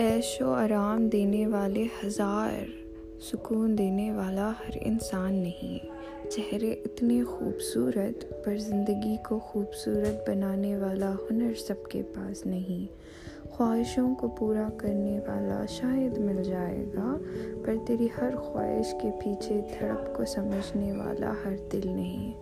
عیش و آرام دینے والے ہزار سکون دینے والا ہر انسان نہیں۔ چہرے اتنے خوبصورت، پر زندگی کو خوبصورت بنانے والا ہنر سب کے پاس نہیں۔ خواہشوں کو پورا کرنے والا شاید مل جائے گا، پر تیری ہر خواہش کے پیچھے دھڑپ کو سمجھنے والا ہر دل نہیں۔